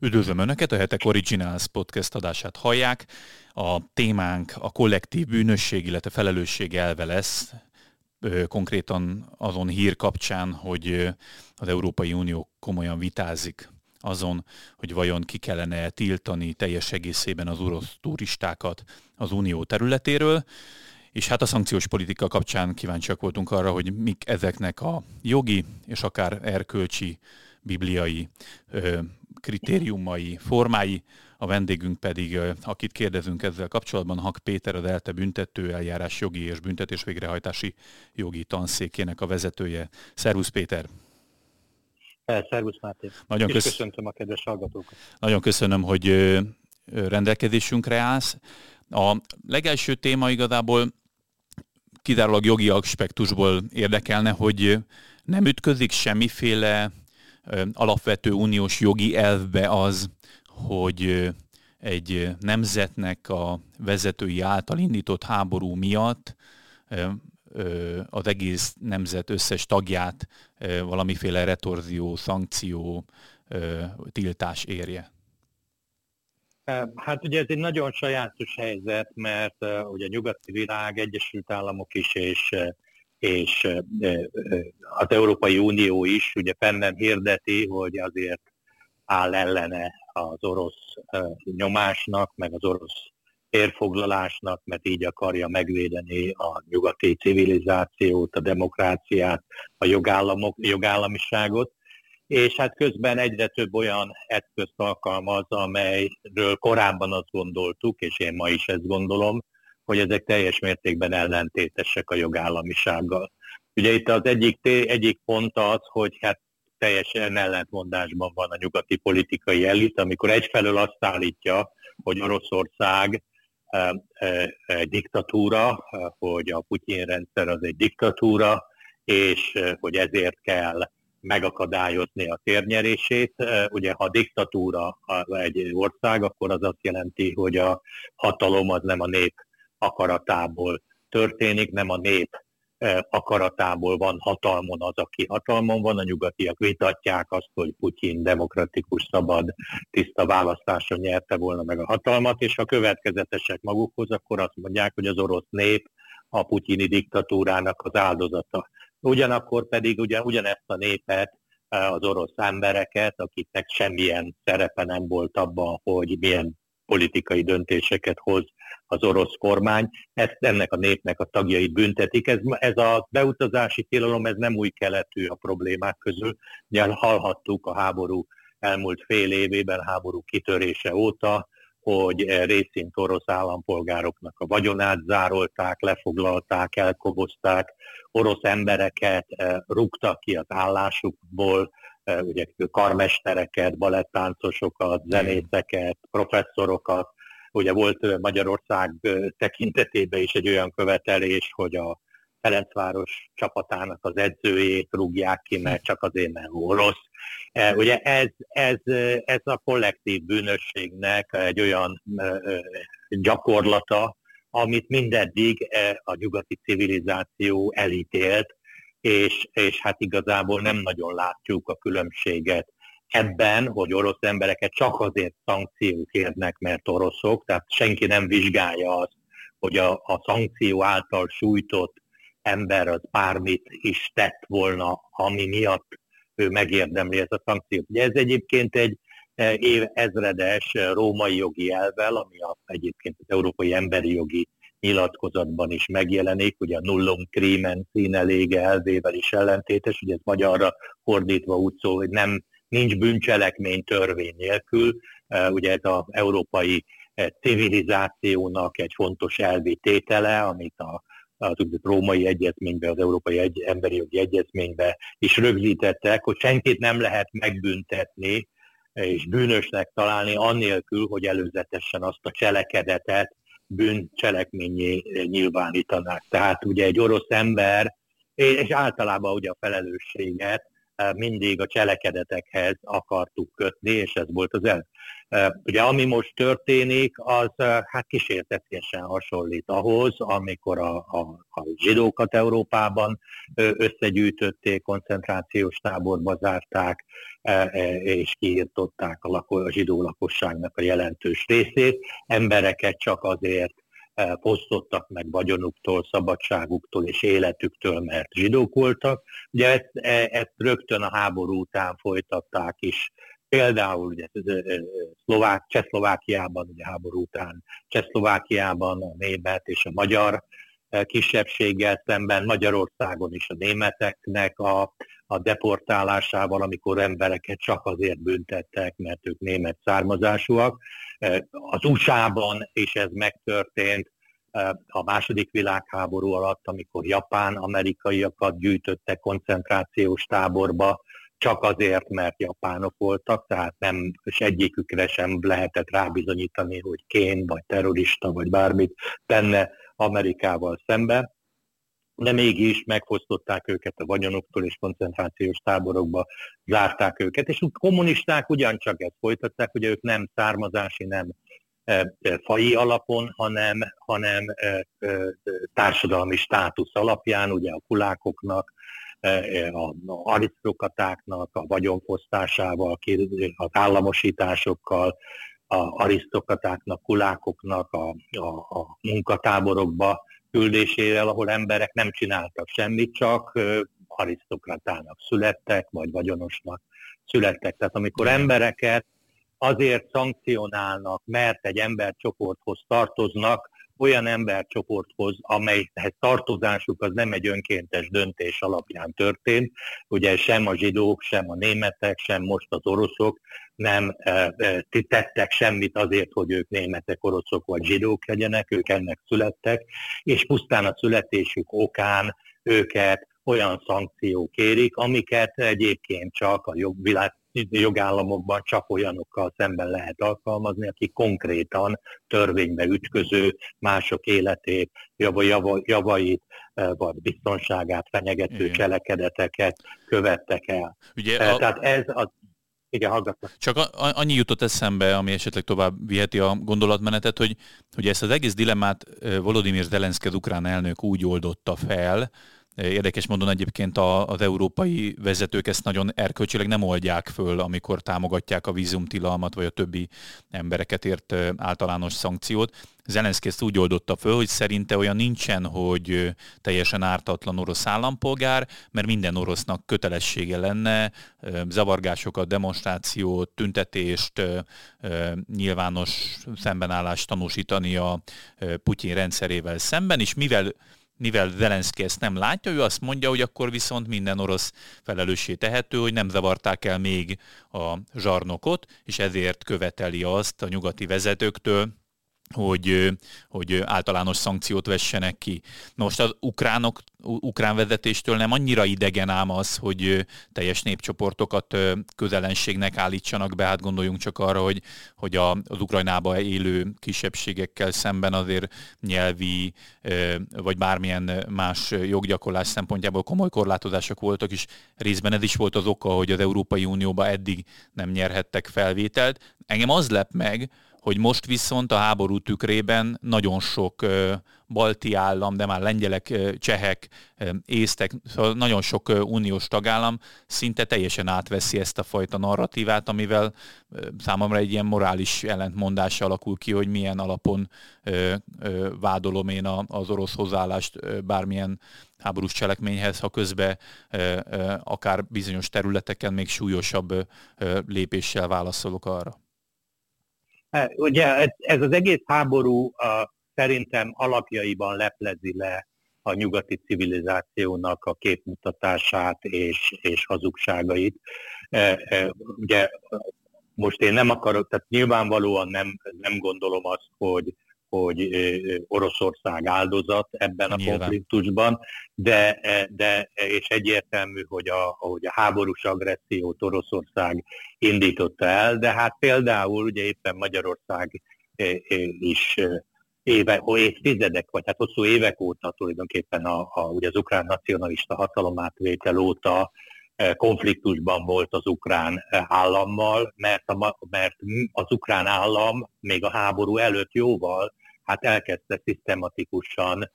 Üdvözlöm Önöket, a Hetek Originals podcast adását hallják. A témánk a kollektív bűnösség, illetve felelősség elve lesz, konkrétan azon hír kapcsán, hogy az Európai Unió komolyan vitázik azon, hogy vajon ki kellene tiltani teljes egészében az orosz turistákat az unió területéről. És hát a szankciós politika kapcsán kíváncsiak voltunk arra, hogy mik ezeknek a jogi és akár erkölcsi, bibliai kritériumai, formái, a vendégünk pedig, akit kérdezünk ezzel kapcsolatban, Hak Péter, a Delte büntető eljárás jogi és büntetés végrehajtási jogi tanszékének a vezetője. Szervusz Péter! Szervusz Máté! Nagyon kösz... köszöntöm a kedves hallgatókat! Nagyon köszönöm, hogy rendelkezésünkre állsz. A legelső téma igazából kizárólag jogi aspektusból érdekelne, hogy nem ütközik semmiféle alapvető uniós jogi elvbe az, hogy egy nemzetnek a vezetői által indított háború miatt az egész nemzet összes tagját valamiféle retorzió, szankció, tiltás érje? Hát ugye ez egy nagyon sajátos helyzet, mert ugye a nyugati világ, Egyesült Államok is, és és az Európai Unió is ugye fennen hirdeti, hogy azért áll ellene az orosz nyomásnak, meg az orosz érfoglalásnak, mert így akarja megvédeni a nyugati civilizációt, a demokráciát, a jogállamok, jogállamiságot, és hát közben egyre több olyan eszközt alkalmaz, amelyről korábban azt gondoltuk, és én ma is ezt gondolom, hogy ezek teljes mértékben ellentétesek a jogállamisággal. Ugye itt az egyik, egyik pont az, hogy hát teljesen ellentmondásban van a nyugati politikai elit, amikor egyfelől azt állítja, hogy Oroszország e, e, egy diktatúra, hogy a Putyin rendszer az egy diktatúra, és e, hogy ezért kell megakadályozni a térnyerését. Ugye, ha diktatúra egy ország, akkor az azt jelenti, hogy a hatalom az nem a nép akaratából történik, nem a nép e, akaratából van hatalmon az, aki hatalmon van. A nyugatiak vitatják azt, hogy Putyin demokratikus, szabad, tiszta választáson nyerte volna meg a hatalmat, és ha következetesek magukhoz, akkor azt mondják, hogy az orosz nép a putyini diktatúrának az áldozata. Ugyanakkor pedig ugye, ugyanezt a népet, e, az orosz embereket, akiknek semmilyen szerepe nem volt abban, hogy milyen politikai döntéseket hoz az orosz kormány, ezt ennek a népnek a tagjait büntetik. Ez, ez a beutazási tilalom, ez nem új keletű a problémák közül. Ugye hallhattuk a háború elmúlt fél évében, háború kitörése óta, hogy részint orosz állampolgároknak a vagyonát zárolták, lefoglalták, elkobozták, orosz embereket eh, rúgtak ki az állásukból, eh, ugye karmestereket, balettáncosokat, zenészeket, professzorokat, Ugye volt Magyarország tekintetében is egy olyan követelés, hogy a Ferencváros csapatának az edzőjét rúgják ki, mert csak azért, mert orosz. E, ugye ez, ez, ez a kollektív bűnösségnek egy olyan gyakorlata, amit mindeddig e, a nyugati civilizáció elítélt, és, és hát igazából nem nagyon látjuk a különbséget ebben, hogy orosz embereket csak azért szankciók érnek, mert oroszok, tehát senki nem vizsgálja azt, hogy a, a szankció által sújtott ember az bármit is tett volna, ami miatt ő megérdemli ezt a szankciót. Ugye ez egyébként egy e, év ezredes római jogi elvel, ami a, egyébként az Európai Emberi Jogi nyilatkozatban is megjelenik, ugye a nullum crimen színe lége elvével is ellentétes, ugye ez magyarra fordítva úgy szól, hogy nem nincs bűncselekmény törvény nélkül. Ugye ez az európai civilizációnak egy fontos elvi tétele, amit a, az római egyezménybe, az Európai egy, Emberi Jogi Egyezménybe is rögzítettek, hogy senkit nem lehet megbüntetni és bűnösnek találni annélkül, hogy előzetesen azt a cselekedetet bűncselekményé nyilvánítanák. Tehát ugye egy orosz ember, és általában ugye a felelősséget mindig a cselekedetekhez akartuk kötni, és ez volt az el. Ugye ami most történik, az hát kísértetiesen hasonlít ahhoz, amikor a, a, a zsidókat Európában összegyűjtötték, koncentrációs táborba zárták, és kiirtották a, lako, a zsidó lakosságnak a jelentős részét. Embereket csak azért fosztottak meg vagyonuktól, szabadságuktól és életüktől, mert zsidók voltak. Ugye ezt, e, ezt rögtön a háború után folytatták is, például ugye, Szlovák, Csehszlovákiában, ugye háború után Csehszlovákiában a német és a magyar kisebbséggel szemben, Magyarországon is a németeknek a, a deportálásával, amikor embereket csak azért büntettek, mert ők német származásúak. Az USA-ban is ez megtörtént a második világháború alatt, amikor japán amerikaiakat gyűjtöttek koncentrációs táborba, csak azért, mert japánok voltak, tehát nem, és egyikükre sem lehetett rábizonyítani, hogy kén, vagy terrorista, vagy bármit tenne Amerikával szemben de mégis megfosztották őket a vagyonoktól, és koncentrációs táborokba zárták őket, és kommunisták ugyancsak ezt folytatták, hogy ők nem származási, nem e, e, fai alapon, hanem, hanem e, társadalmi státusz alapján, ugye a kulákoknak, a arisztokratáknak a vagyonfosztásával, az államosításokkal, a arisztokratáknak, kulákoknak a, a, a munkatáborokba küldésével, ahol emberek nem csináltak semmit, csak arisztokratának születtek, vagy vagyonosnak születtek. Tehát amikor embereket azért szankcionálnak, mert egy embercsoporthoz tartoznak, olyan embercsoporthoz, amelyhez tartozásuk az nem egy önkéntes döntés alapján történt. Ugye sem a zsidók, sem a németek, sem most az oroszok nem e, e, tettek semmit azért, hogy ők németek, oroszok vagy zsidók legyenek, ők ennek születtek, és pusztán a születésük okán őket olyan szankciók érik, amiket egyébként csak a jogvilág jogállamokban csak olyanokkal szemben lehet alkalmazni, akik konkrétan törvénybe ütköző, mások életét, javait, eh, vagy biztonságát fenyegető Igen. cselekedeteket követtek el. Ugye eh, a... Tehát ez az igen, hallgatlak. Csak annyi jutott eszembe, ami esetleg tovább viheti a gondolatmenetet, hogy, hogy ezt az egész dilemmát eh, Volodymyr Zelenszky, az ukrán elnök úgy oldotta fel, Érdekes módon egyébként az európai vezetők ezt nagyon erkölcsileg nem oldják föl, amikor támogatják a vízumtilalmat, vagy a többi embereket ért általános szankciót. Zelenszky ezt úgy oldotta föl, hogy szerinte olyan nincsen, hogy teljesen ártatlan orosz állampolgár, mert minden orosznak kötelessége lenne zavargásokat, demonstrációt, tüntetést, nyilvános szembenállást tanúsítani a Putyin rendszerével szemben, és mivel mivel Zelenszky ezt nem látja, ő azt mondja, hogy akkor viszont minden orosz felelőssé tehető, hogy nem zavarták el még a zsarnokot, és ezért követeli azt a nyugati vezetőktől, hogy, hogy általános szankciót vessenek ki. Most az ukránok, ukrán vezetéstől nem annyira idegen ám az, hogy teljes népcsoportokat közelenségnek állítsanak be, hát gondoljunk csak arra, hogy, hogy az Ukrajnába élő kisebbségekkel szemben azért nyelvi vagy bármilyen más joggyakorlás szempontjából komoly korlátozások voltak, és részben ez is volt az oka, hogy az Európai Unióba eddig nem nyerhettek felvételt. Engem az lep meg, hogy most viszont a háború tükrében nagyon sok balti állam, de már lengyelek, csehek, észtek, szóval nagyon sok uniós tagállam szinte teljesen átveszi ezt a fajta narratívát, amivel számomra egy ilyen morális ellentmondás alakul ki, hogy milyen alapon vádolom én az orosz hozzáállást bármilyen háborús cselekményhez, ha közben akár bizonyos területeken még súlyosabb lépéssel válaszolok arra. Hát, ugye ez az egész háború a, szerintem alapjaiban leplezi le a nyugati civilizációnak a képmutatását és, és hazugságait. E, e, ugye most én nem akarok, tehát nyilvánvalóan nem, nem gondolom azt, hogy hogy Oroszország áldozat ebben a Nyilván. konfliktusban, de, de és egyértelmű, hogy a, hogy a háborús agressziót Oroszország indította el, de hát például ugye éppen Magyarország is éve, évtizedek, vagy hát hosszú évek óta tulajdonképpen a, a, ugye az ukrán nacionalista hatalomátvétel óta konfliktusban volt az ukrán állammal, mert, a, mert az ukrán állam még a háború előtt jóval hát elkezdte szisztematikusan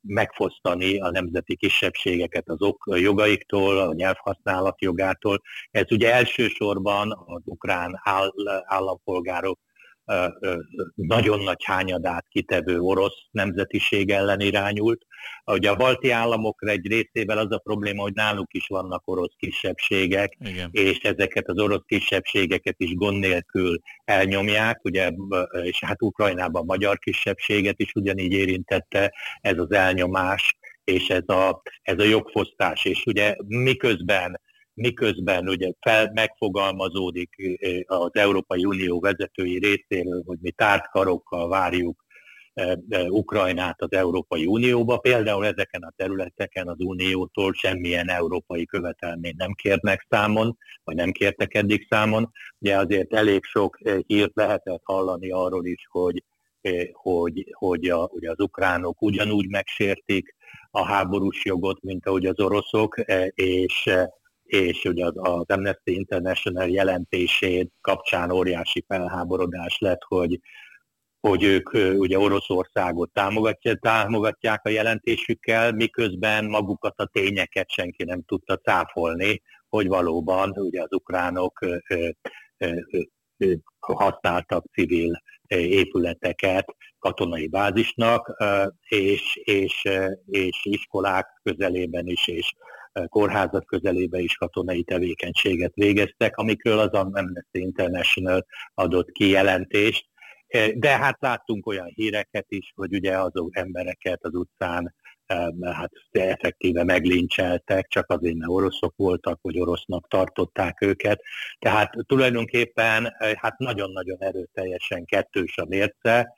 megfosztani a nemzeti kisebbségeket az ok jogaiktól, a nyelvhasználat jogától. Ez ugye elsősorban az ukrán áll, állampolgárok nagyon nagy hányadát kitevő orosz nemzetiség ellen irányult. Ugye a balti államok egy részével az a probléma, hogy náluk is vannak orosz kisebbségek, Igen. és ezeket az orosz kisebbségeket is gond nélkül elnyomják, ugye, és hát Ukrajnában magyar kisebbséget is ugyanígy érintette ez az elnyomás, és ez a, ez a jogfosztás. És ugye miközben miközben ugye fel megfogalmazódik az Európai Unió vezetői részéről, hogy mi tárt karokkal várjuk Ukrajnát az Európai Unióba. Például ezeken a területeken az Uniótól semmilyen európai követelményt nem kérnek számon, vagy nem kértek eddig számon. Ugye azért elég sok hírt lehetett hallani arról is, hogy, hogy, hogy a, ugye az ukránok ugyanúgy megsértik a háborús jogot, mint ahogy az oroszok, és és ugye az, az Amnesty International jelentését kapcsán óriási felháborodás lett, hogy, hogy ők ugye Oroszországot támogatják, támogatják a jelentésükkel, miközben magukat a tényeket senki nem tudta cáfolni, hogy valóban ugye az ukránok ö, ö, ö, használtak civil épületeket katonai bázisnak, és, és, és iskolák közelében is, és kórházak közelébe is katonai tevékenységet végeztek, amikről az Amnesty International adott kijelentést. De hát láttunk olyan híreket is, hogy ugye azok embereket az utcán hát effektíve meglincseltek, csak azért, mert oroszok voltak, vagy orosznak tartották őket. Tehát tulajdonképpen hát nagyon-nagyon erőteljesen kettős a mérce,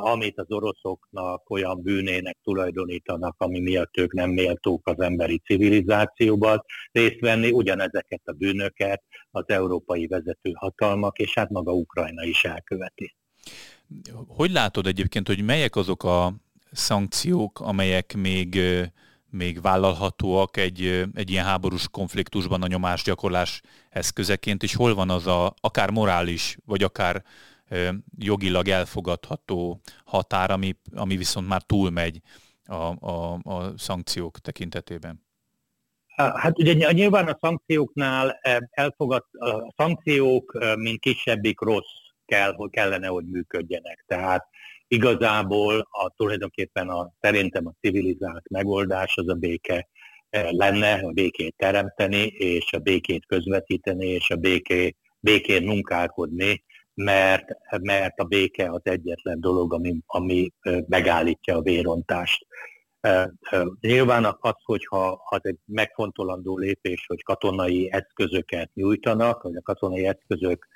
amit az oroszoknak olyan bűnének tulajdonítanak, ami miatt ők nem méltók az emberi civilizációban részt venni, ugyanezeket a bűnöket az európai vezető hatalmak, és hát maga Ukrajna is elköveti. Hogy látod egyébként, hogy melyek azok a szankciók, amelyek még, még vállalhatóak egy, egy ilyen háborús konfliktusban a nyomásgyakorlás eszközeként, és hol van az a akár morális, vagy akár jogilag elfogadható határ, ami, ami viszont már túlmegy a, a, a szankciók tekintetében? Hát ugye nyilván a szankcióknál elfogad, a szankciók, mint kisebbik rossz kell, hogy kellene, hogy működjenek. Tehát igazából a, tulajdonképpen a, szerintem a civilizált megoldás az a béke lenne, a békét teremteni, és a békét közvetíteni, és a béké, békén munkálkodni, mert, mert a béke az egyetlen dolog, ami, ami megállítja a vérontást. Nyilván az, hogyha az egy megfontolandó lépés, hogy katonai eszközöket nyújtanak, hogy a katonai eszközök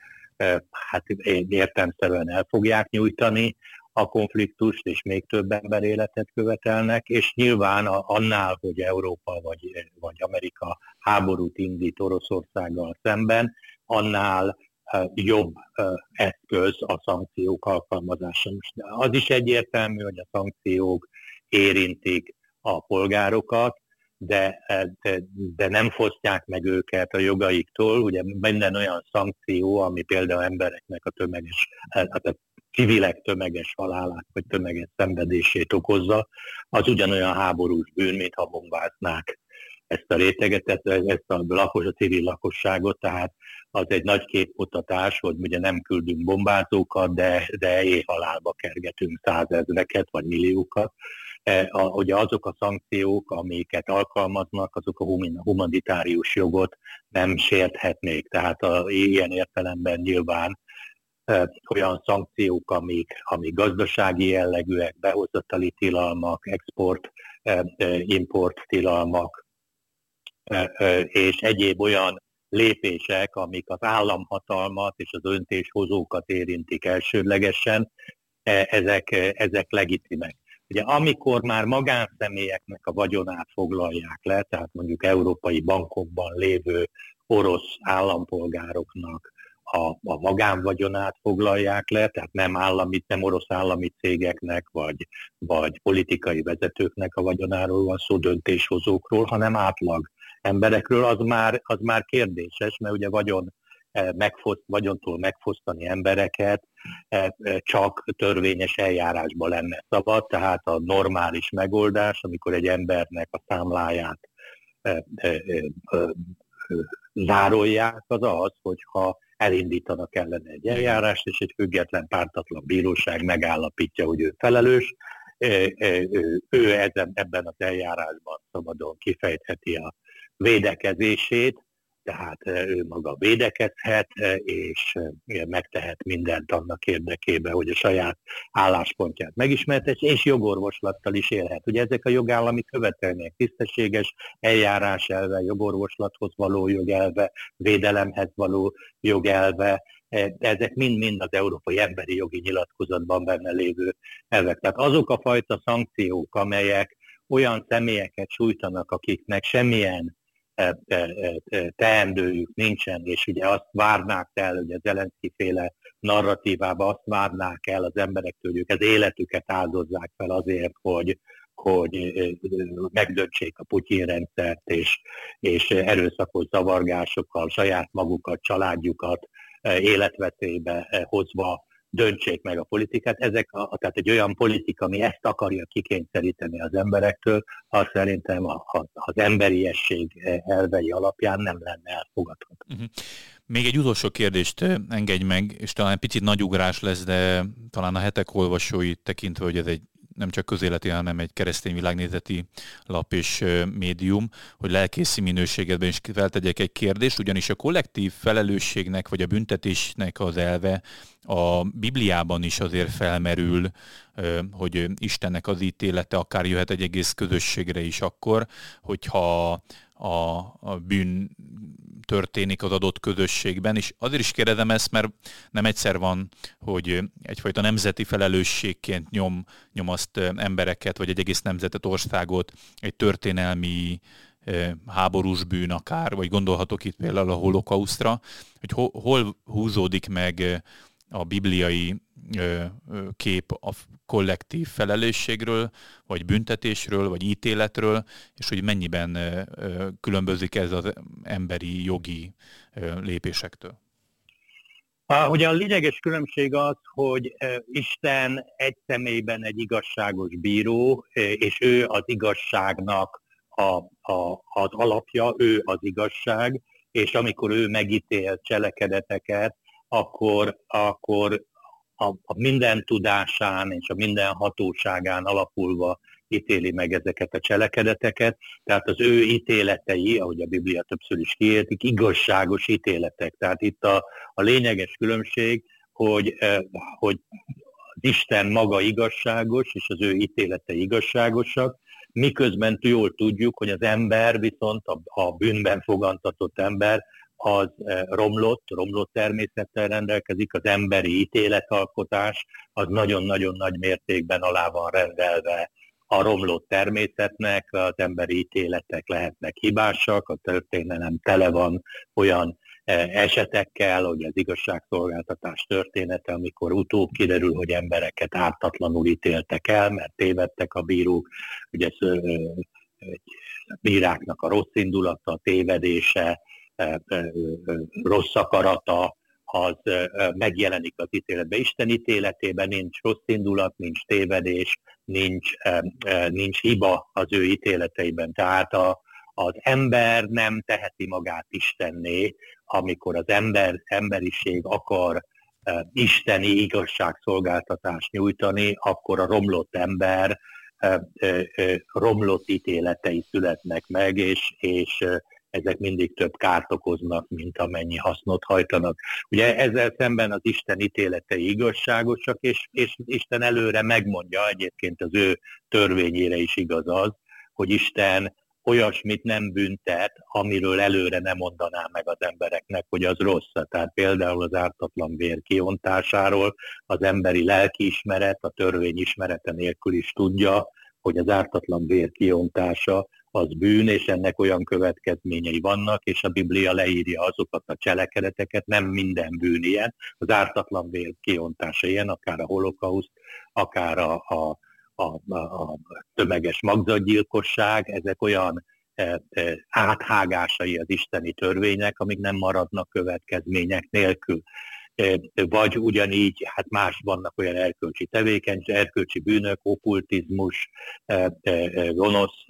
hát értelmszerűen el fogják nyújtani a konfliktust, és még több ember életet követelnek, és nyilván annál, hogy Európa vagy, vagy Amerika háborút indít Oroszországgal szemben, annál jobb eszköz a szankciók alkalmazása. Az is egyértelmű, hogy a szankciók érintik a polgárokat, de, de, de nem fosztják meg őket a jogaiktól. Ugye minden olyan szankció, ami például embereknek a tömeges, hát a civilek tömeges halálát vagy tömeges szenvedését okozza, az ugyanolyan háborús bűn, mintha bombáznák ezt a réteget, ezt a, lakos, a civil lakosságot, tehát az egy nagy képmutatás, hogy ugye nem küldünk bombázókat, de, de éjhalálba kergetünk százezreket vagy milliókat. E, a, ugye azok a szankciók, amiket alkalmaznak, azok a humanitárius jogot nem sérthetnék. Tehát a, ilyen értelemben nyilván e, olyan szankciók, amik, amik gazdasági jellegűek, behozatali tilalmak, export, e, import tilalmak, és egyéb olyan lépések, amik az államhatalmat és az öntéshozókat érintik elsődlegesen, ezek, ezek legitimek. Ugye amikor már magánszemélyeknek a vagyonát foglalják le, tehát mondjuk európai bankokban lévő orosz állampolgároknak a, a magánvagyonát foglalják le, tehát nem állami, nem orosz állami cégeknek, vagy, vagy politikai vezetőknek a vagyonáról van szó, döntéshozókról, hanem átlag emberekről, az már, az már kérdéses, mert ugye vagyon megfoszt, vagyontól megfosztani embereket csak törvényes eljárásban lenne szabad, tehát a normális megoldás, amikor egy embernek a számláját zárolják, az az, hogyha elindítanak ellene egy eljárást, és egy független pártatlan bíróság megállapítja, hogy ő felelős, ő ezen, ebben az eljárásban szabadon kifejtheti a védekezését, tehát ő maga védekezhet, és megtehet mindent annak érdekében, hogy a saját álláspontját megismertesse, és jogorvoslattal is élhet. Ugye ezek a jogállami követelmények, tisztességes eljárás elve, jogorvoslathoz való jogelve, védelemhez való jogelve, ezek mind-mind az Európai Emberi Jogi Nyilatkozatban benne lévő elvek. Tehát azok a fajta szankciók, amelyek olyan személyeket sújtanak, akiknek semmilyen teendőjük nincsen, és ugye azt várnák el, hogy az Zelenszky féle narratívába azt várnák el az emberektől, hogy ők az életüket áldozzák fel azért, hogy, hogy megdöntsék a Putyin rendszert, és, és erőszakos zavargásokkal saját magukat, családjukat életveszélybe hozva döntsék meg a politikát. Ezek a, tehát egy olyan politika, ami ezt akarja kikényszeríteni az emberektől, az szerintem a, a, az emberiesség elvei alapján nem lenne elfogadható. Uh-huh. Még egy utolsó kérdést engedj meg, és talán picit nagy ugrás lesz, de talán a hetek olvasói tekintve, hogy ez egy nem csak közéleti, hanem egy keresztény világnézeti lap és médium, hogy lelkészi minőségedben is feltegyek egy kérdést, ugyanis a kollektív felelősségnek vagy a büntetésnek az elve a Bibliában is azért felmerül, hogy Istennek az ítélete akár jöhet egy egész közösségre is akkor, hogyha a, a bűn történik az adott közösségben, és azért is kérdezem ezt, mert nem egyszer van, hogy egyfajta nemzeti felelősségként nyom, nyom azt embereket, vagy egy egész nemzetet, országot egy történelmi háborús bűn akár, vagy gondolhatok itt például a holokausztra, hogy hol, húzódik meg a bibliai kép a kollektív felelősségről, vagy büntetésről, vagy ítéletről, és hogy mennyiben különbözik ez az emberi jogi lépésektől. Ugye a lényeges különbség az, hogy Isten egy személyben egy igazságos bíró, és ő az igazságnak a, a, az alapja, ő az igazság, és amikor ő megítél cselekedeteket, akkor, akkor a, a minden tudásán és a minden hatóságán alapulva ítéli meg ezeket a cselekedeteket, tehát az ő ítéletei, ahogy a Biblia többször is kiértik, igazságos ítéletek. Tehát itt a, a lényeges különbség, hogy, eh, hogy az Isten maga igazságos, és az ő ítéletei igazságosak, miközben jól tudjuk, hogy az ember viszont a, a bűnben fogantatott ember az eh, romlott, romlott természettel rendelkezik, az emberi ítéletalkotás az nagyon-nagyon nagy mértékben alá van rendelve a romlott természetnek, az emberi ítéletek lehetnek hibásak, a történelem tele van olyan eh, esetekkel, hogy az igazságszolgáltatás története, amikor utóbb kiderül, hogy embereket ártatlanul ítéltek el, mert tévedtek a bírók, ugye bíráknak a rossz indulata, a tévedése, rossz akarata, az megjelenik az ítéletben. Isten ítéletében nincs rossz indulat, nincs tévedés, nincs, nincs hiba az ő ítéleteiben. Tehát a, az ember nem teheti magát Istenné, amikor az ember, emberiség akar isteni igazságszolgáltatást nyújtani, akkor a romlott ember romlott ítéletei születnek meg, és, és ezek mindig több kárt okoznak, mint amennyi hasznot hajtanak. Ugye ezzel szemben az Isten ítéletei igazságosak, és, és Isten előre megmondja, egyébként az ő törvényére is igaz az, hogy Isten olyasmit nem büntet, amiről előre nem mondaná meg az embereknek, hogy az rossz. Tehát például az ártatlan vér kiontásáról az emberi lelkiismeret, a törvény ismerete nélkül is tudja, hogy az ártatlan vér kiontása az bűn, és ennek olyan következményei vannak, és a Biblia leírja azokat a cselekedeteket, nem minden bűn ilyen, az ártatlan vér kiontása ilyen, akár a holokauszt, akár a, a, a, a tömeges magzatgyilkosság, ezek olyan áthágásai az isteni törvények, amik nem maradnak következmények nélkül vagy ugyanígy, hát más vannak olyan erkölcsi tevékenység, erkölcsi bűnök, okkultizmus, gonosz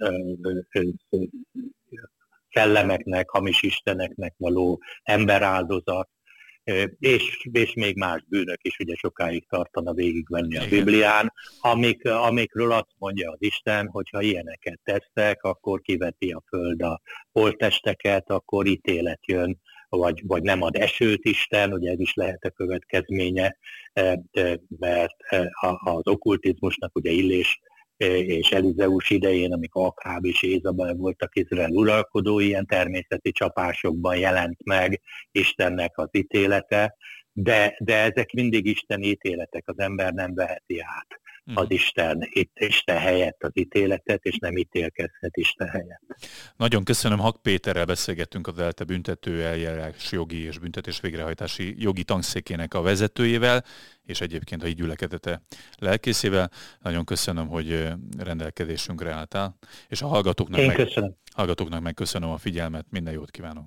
szellemeknek, hamis isteneknek való emberáldozat, és, és még más bűnök is ugye sokáig tartana végigvenni a Biblián, amik, amikről azt mondja az Isten, hogy ha ilyeneket tesztek, akkor kiveti a föld a holtesteket, akkor ítélet jön, vagy, vagy nem ad esőt Isten, ugye ez is lehet a következménye, mert az okkultizmusnak ugye Illés és Elizeus idején, amikor Akháb és Ézabel voltak Izrael uralkodói, ilyen természeti csapásokban jelent meg Istennek az ítélete, de, de ezek mindig Isten ítéletek, az ember nem veheti át az mhm. Isten, itt Isten helyett az ítéletet, és nem ítélkezhet Isten helyett. Nagyon köszönöm, Hak Péterrel beszélgettünk az ELTE büntető eljárás jogi és büntetés végrehajtási jogi tanszékének a vezetőjével, és egyébként a így gyülekezete lelkészével. Nagyon köszönöm, hogy rendelkezésünkre álltál, és a hallgatóknak, Én meg, köszönöm. hallgatóknak meg köszönöm a figyelmet, minden jót kívánok!